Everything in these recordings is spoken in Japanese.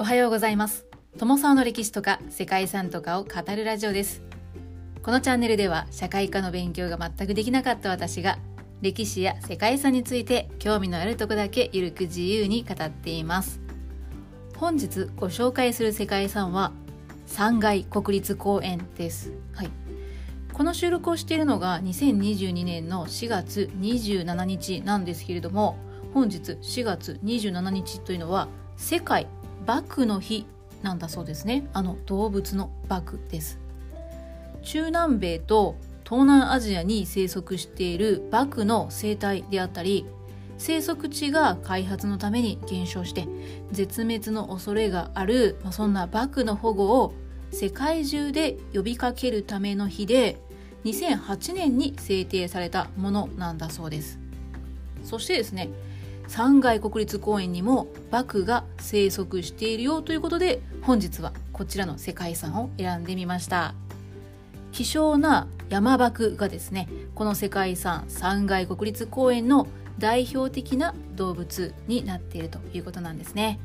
おはようございます。友沢の歴史とか世界遺産とかを語るラジオです。このチャンネルでは社会科の勉強が全くできなかった私が歴史や世界遺産について興味のあるとこだけゆるく自由に語っています。本日ご紹介する世界遺産は3階国立公園です。はい。この収録をしているのが2022年の4月27日なんですけれども本日4月27日というのは世界バクの日なんだそうですね。あの動物のバクです。中南米と東南アジアに生息しているバクの生態であったり生息地が開発のために減少して絶滅の恐れがある、まあ、そんなバクの保護を世界中で呼びかけるための日で2008年に制定されたものなんだそうです。そしてですね三階国立公園にもバクが生息しているよということで本日はこちらの世界遺産を選んでみました。希少な山バクがですねこの世界遺産三階国立公園の代表的な動物になっているということなんですね。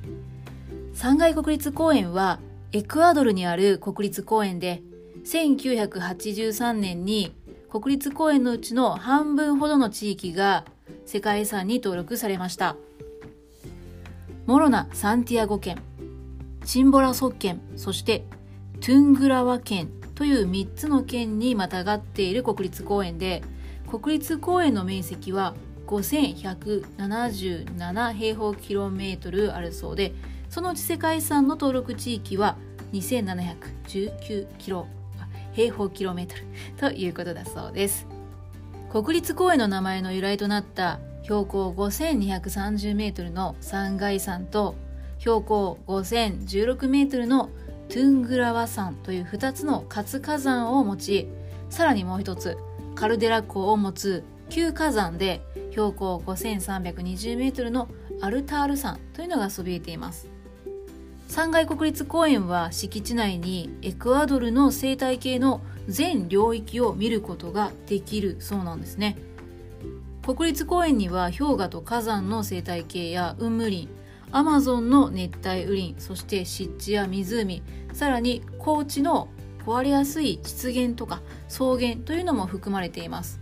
三階国立公園はエクアドルにある国立公園で1983年に国立公園のうちの半分ほどの地域が世界遺産に登録されました。モロナ・サンティアゴ県チンボラソ県そしてトゥングラワ県という3つの県にまたがっている国立公園で国立公園の面積は5177平方キロメートルあるそうでそのうち世界遺産の登録地域は2719キロ平方キロメートルということだそうです。国立公園の名前の由来となった標高5230メートルの山外山と標高5016メートルのトゥングラワ山という2つの活火山を持ちさらにもう一つカルデラ湖を持つ旧火山で標高5320メートルのアルタール山というのがそびえています。山外国立公園は敷地内にエクアドルの生態系の全領域を見ることができるそうなんですね。国立公園には氷河と火山の生態系や雲霧林アマゾンの熱帯雨林そして湿地や湖さらに高地の壊れやすい湿原とか草原というのも含まれています。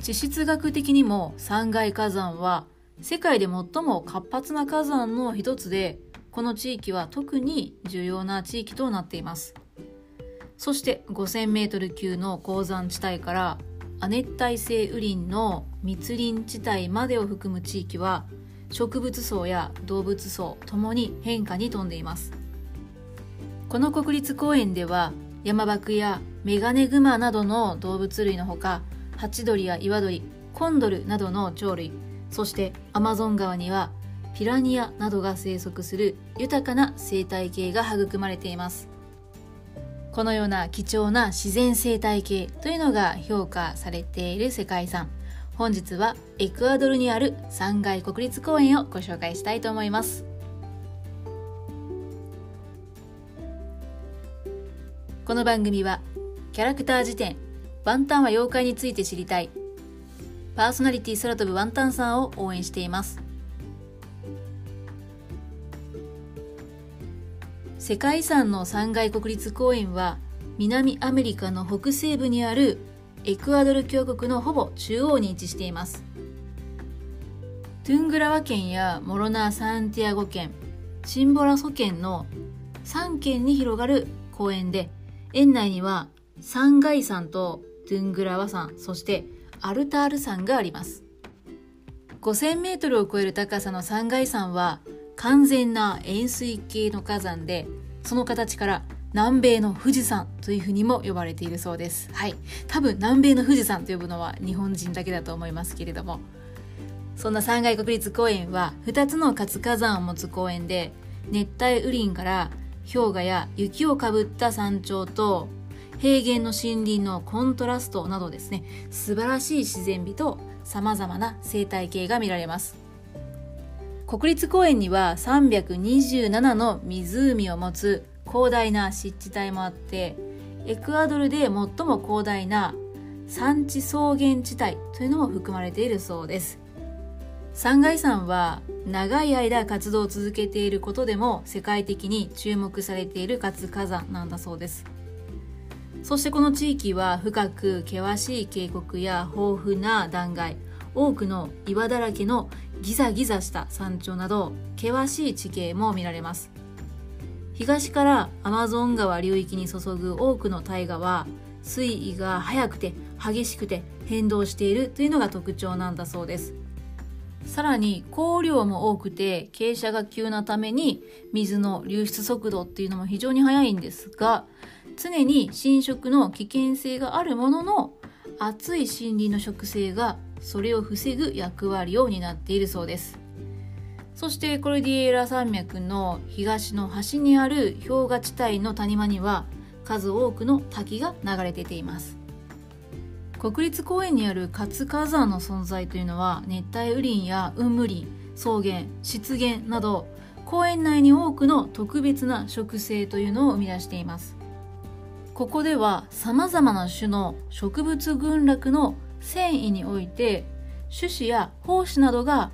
地質学的にも山外火山は世界で最も活発な火山の一つでこの地域は特に重要な地域となっています。そして5000メートル級の鉱山地帯から亜熱帯性雨林の密林地帯までを含む地域は植物層や動物層ともに変化に富んでいます。この国立公園では山クやメガネグマなどの動物類のほかハチドリや岩鳥コンドルなどの鳥類そしてアマゾン川にはピラニアなどが生息する豊かな生態系が育まれています。このような貴重な自然生態系というのが評価されている世界遺産。本日はエクアドルにある山外国立公園をご紹介したいと思います。この番組はキャラクター辞典ワンタンは妖怪について知りたい。パーソナリティ空飛ぶワンタンさんを応援しています。世界遺産の山外国立公園は南アメリカの北西部にあるエクアドル峡谷のほぼ中央に位置しています。トゥングラワ県やモロナ・サンティアゴ県シンボラソ県の3県に広がる公園で園内には山外山とトゥングラワ山そしてアルタール山があります。5000メートルを超える高さの山外山は完全な円錐形の火山でその形から南米の富士山というふうにも呼ばれているそうです。はい。多分南米の富士山と呼ぶのは日本人だけだと思いますけれども。そんな山外国立公園は2つの活火山を持つ公園で熱帯雨林から氷河や雪をかぶった山頂と平原の森林のコントラストなどですね。素晴らしい自然美と様々な生態系が見られます。国立公園には327の湖を持つ広大な湿地帯もあってエクアドルで最も広大な山地草原地帯というのも含まれているそうです。三海山は長い間活動を続けていることでも世界的に注目されている活火山なんだそうです。そしてこの地域は深く険しい渓谷や豊富な断崖多くの岩だらけのギザギザした山頂など険しい地形も見られます。東からアマゾン川流域に注ぐ多くの大河は水位が速くて激しくて変動しているというのが特徴なんだそうです。さらに降量も多くて傾斜が急なために水の流出速度っていうのも非常に速いんですが常に侵食の危険性があるものの暑い森林の植生がそれを防ぐ役割を担っているそうです。そしてコルディエラ山脈の東の端にある氷河地帯の谷間には数多くの滝が流れ出ています。国立公園にある活火山の存在というのは熱帯雨林や雲霧林草原湿原など公園内に多くの特別な植生というのを生み出しています。ここでは様々な種の植物群落の繊維において種子や胞子などが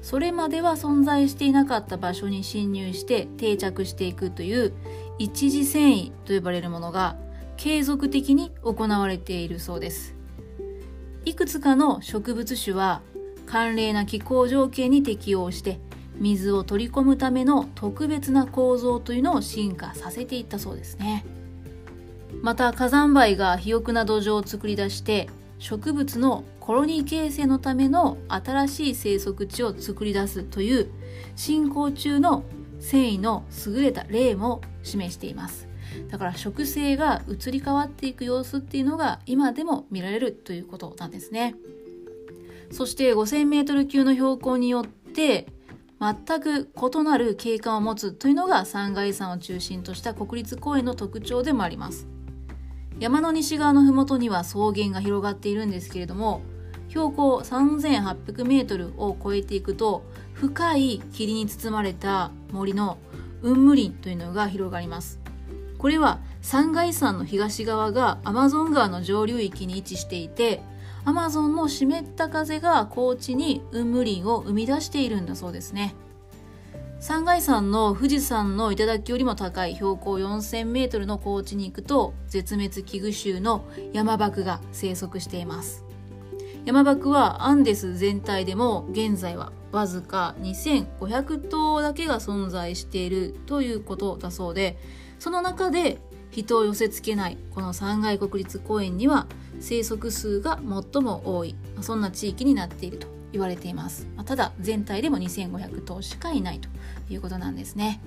それまでは存在していなかった場所に侵入して定着していくという一次繊維と呼ばれるものが継続的に行われているそうです。いくつかの植物種は寒冷な気候条件に適応して水を取り込むための特別な構造というのを進化させていったそうですね。また火山灰が肥沃な土壌を作り出して植物のコロニー形成のための新しい生息地を作り出すという進行中の繊維の優れた例も示しています。だから植生が移り変わっていく様子っていうのが今でも見られるということなんですね。そして 5000m 級の標高によって全く異なる景観を持つというのが山外山を中心とした国立公園の特徴でもあります。山の西側の麓には草原が広がっているんですけれども標高 3800m を超えていくと深い霧に包まれた森の雲霧林というのが広がります。これは山外山の東側がアマゾン川の上流域に位置していてアマゾンの湿った風が高地に雲霧林を生み出しているんだそうですね。山外山の富士山の頂よりも高い標高 4000m の高地に行くと絶滅危惧種の山漠が生息しています。山漠はアンデス全体でも現在はわずか2500頭だけが存在しているということだそうでその中で人を寄せ付けないこの山外国立公園には生息数が最も多いそんな地域になっていると。言われています。ただ全体でも2500頭しかいないということなんですね。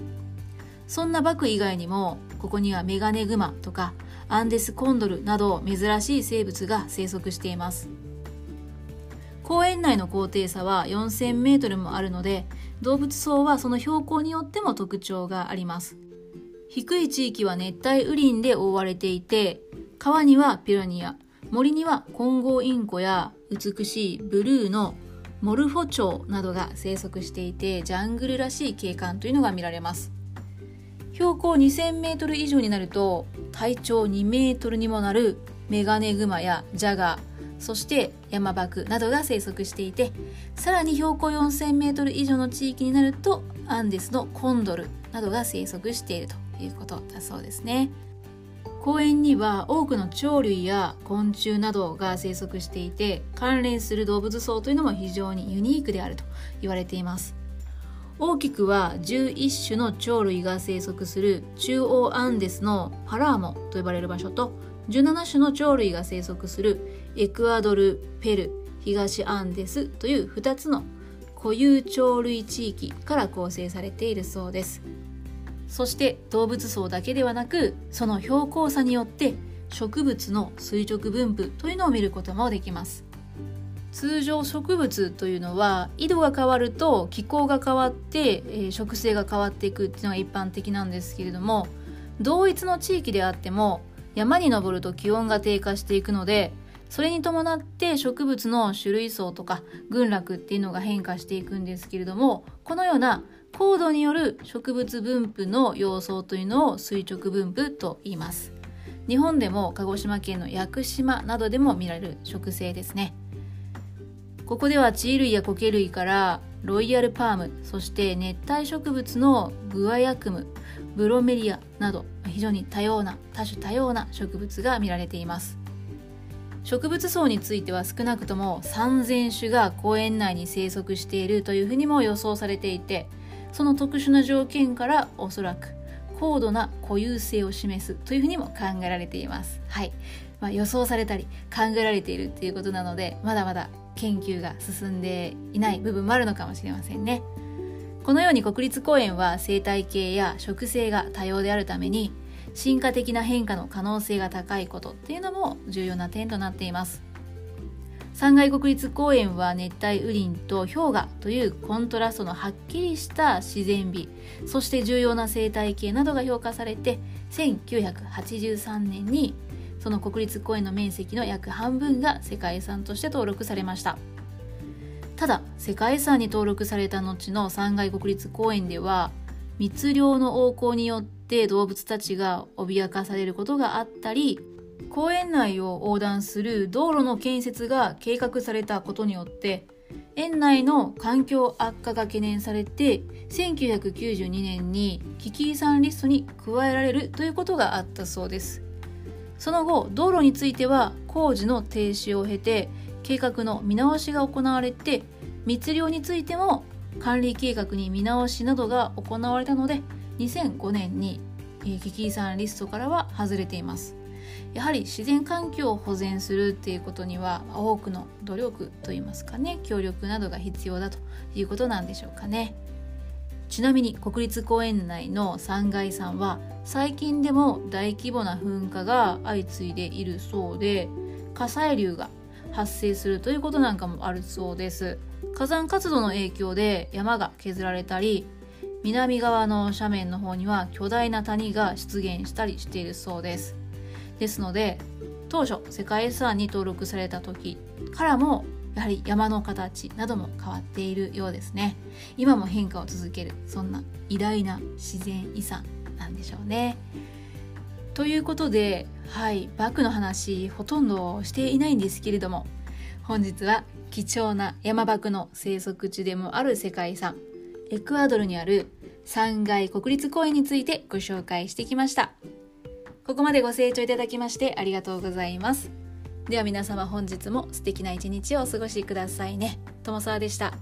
そんなバク以外にもここにはメガネグマとかアンデスコンドルなど珍しい生物が生息しています。公園内の高低差は 4000m もあるので動物層はその標高によっても特徴があります。低い地域は熱帯雨林で覆われていて川にはピラニア森にはコンゴインコや美しいブルーのモルフォチョウなどが生息していてジャングルらしい景観というのが見られます。標高 2000m 以上になると体長 2m にもなるメガネグマやジャガーそして山クなどが生息していてさらに標高 4000m 以上の地域になるとアンデスのコンドルなどが生息しているということだそうですね。公園には多くの鳥類や昆虫などが生息していて関連する動物層というのも非常にユニークであると言われています。大きくは11種の鳥類が生息する中央アンデスのパラーモと呼ばれる場所と17種の鳥類が生息するエクアドル、ペル、東アンデスという2つの固有鳥類地域から構成されているそうです。そして動物層だけではなくその標高差によって植物の垂直分布というのを見ることもできます。通常植物というのは緯度が変わると気候が変わって、え植生が変わっていくっていうのが一般的なんですけれども同一の地域であっても山に登ると気温が低下していくのでそれに伴って植物の種類層とか群落っていうのが変化していくんですけれどもこのような高度による植物分布の様相というのを垂直分布と言います。日本でも鹿児島県の屋久島などでも見られる植生ですね。ここでは地衣類や苔類からロイヤルパームそして熱帯植物のグアヤクムブロメリアなど非常に多様な多種多様な植物が見られています。植物層については少なくとも3000種が公園内に生息しているというふうにも予想されていてその特殊な条件からおそらく高度な固有性を示すというふうにも考えられています。はい。まあ、予想されたり考えられているっていうことなので、まだまだ研究が進んでいない部分もあるのかもしれませんね。このように国立公園は生態系や植生が多様であるために進化的な変化の可能性が高いことっていうのも重要な点となっています山外国立公園は熱帯雨林と氷河というコントラストのはっきりした自然美そして重要な生態系などが評価されて1983年にその国立公園の面積の約半分が世界遺産として登録されました。ただ世界遺産に登録された後の山外国立公園では密猟の横行によって動物たちが脅かされることがあったり公園内を横断する道路の建設が計画されたことによって園内の環境悪化が懸念されて1992年に危機遺産リストに加えられるということがあったそうです。その後道路については工事の停止を経て計画の見直しが行われて密漁についても管理計画に見直しなどが行われたので2005年に危機遺産リストからは外れています。やはり自然環境を保全するっていうことには多くの努力といいますかね協力などが必要だということなんでしょうかね。ちなみに国立公園内の3階山は最近でも大規模な噴火が相次いでいるそうで火砕流が発生するということなんかもあるそうです。火山活動の影響で山が削られたり南側の斜面の方には巨大な谷が出現したりしているそうです。ですので当初世界遺産に登録された時からもやはり山の形なども変わっているようですね。今も変化を続けるそんな偉大な自然遺産なんでしょうね。ということではいバクの話ほとんどしていないんですけれども本日は貴重な山バクの生息地でもある世界遺産エクアドルにある山外国立公園についてご紹介してきました。ここまでご清聴いただきましてありがとうございます。では皆様本日も素敵な一日をお過ごしくださいね。友沢でした。